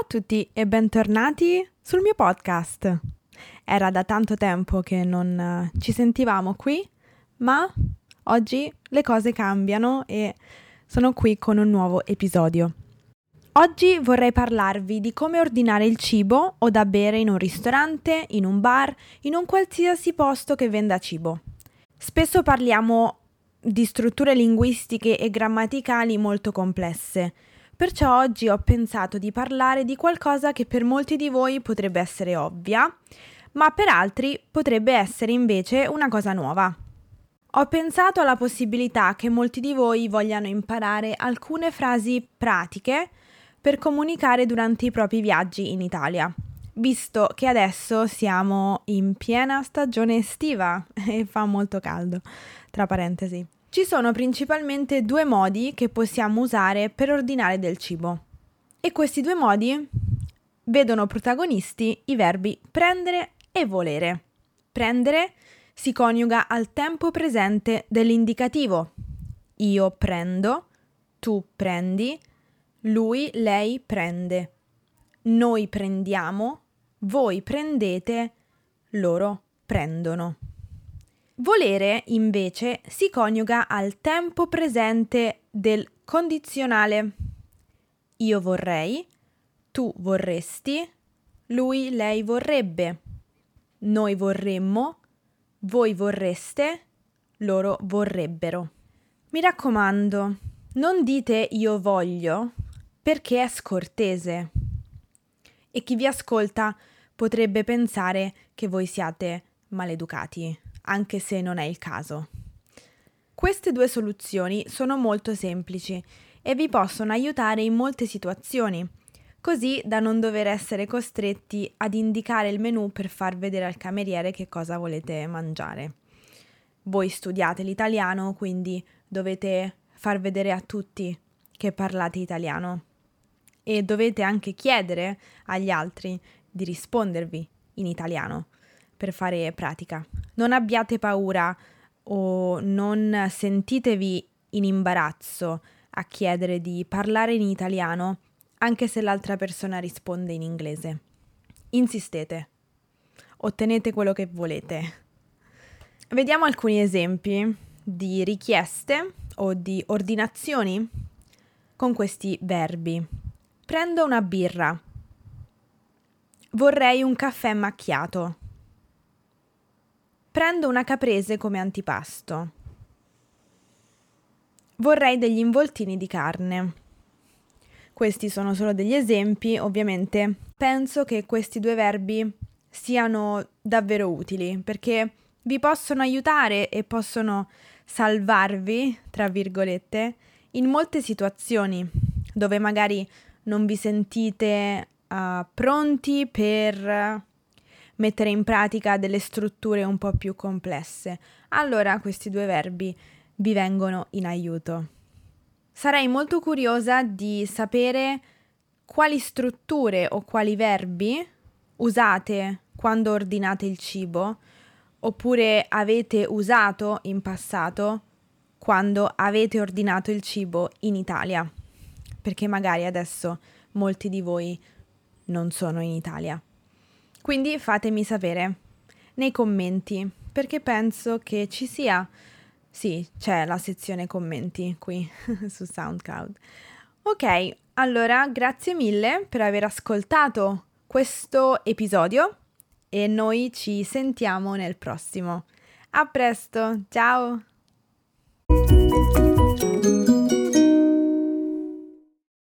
a tutti e bentornati sul mio podcast. Era da tanto tempo che non eh, ci sentivamo qui, ma oggi le cose cambiano e sono qui con un nuovo episodio. Oggi vorrei parlarvi di come ordinare il cibo o da bere in un ristorante, in un bar, in un qualsiasi posto che venda cibo. Spesso parliamo di strutture linguistiche e grammaticali molto complesse, perciò oggi ho pensato di parlare di qualcosa che per molti di voi potrebbe essere ovvia, ma per altri potrebbe essere invece una cosa nuova. Ho pensato alla possibilità che molti di voi vogliano imparare alcune frasi pratiche per comunicare durante i propri viaggi in Italia, visto che adesso siamo in piena stagione estiva e fa molto caldo, tra parentesi. Ci sono principalmente due modi che possiamo usare per ordinare del cibo e questi due modi vedono protagonisti i verbi prendere e volere. Prendere si coniuga al tempo presente dell'indicativo. Io prendo, tu prendi, lui, lei prende. Noi prendiamo, voi prendete, loro prendono. Volere, invece, si coniuga al tempo presente del condizionale. Io vorrei, tu vorresti, lui, lei vorrebbe. Noi vorremmo, voi vorreste, loro vorrebbero. Mi raccomando, non dite io voglio perché è scortese. E chi vi ascolta potrebbe pensare che voi siate maleducati, anche se non è il caso. Queste due soluzioni sono molto semplici e vi possono aiutare in molte situazioni, così da non dover essere costretti ad indicare il menù per far vedere al cameriere che cosa volete mangiare. Voi studiate l'italiano, quindi dovete far vedere a tutti che parlate italiano e dovete anche chiedere agli altri di rispondervi in italiano per fare pratica. Non abbiate paura o non sentitevi in imbarazzo a chiedere di parlare in italiano anche se l'altra persona risponde in inglese. Insistete, ottenete quello che volete. Vediamo alcuni esempi di richieste o di ordinazioni con questi verbi. Prendo una birra. Vorrei un caffè macchiato. Prendo una caprese come antipasto. Vorrei degli involtini di carne. Questi sono solo degli esempi, ovviamente penso che questi due verbi siano davvero utili perché vi possono aiutare e possono salvarvi, tra virgolette, in molte situazioni dove magari non vi sentite uh, pronti per mettere in pratica delle strutture un po' più complesse, allora questi due verbi vi vengono in aiuto. Sarei molto curiosa di sapere quali strutture o quali verbi usate quando ordinate il cibo oppure avete usato in passato quando avete ordinato il cibo in Italia perché magari adesso molti di voi non sono in Italia. Quindi fatemi sapere nei commenti, perché penso che ci sia, sì, c'è la sezione commenti qui su SoundCloud. Ok, allora grazie mille per aver ascoltato questo episodio e noi ci sentiamo nel prossimo. A presto, ciao!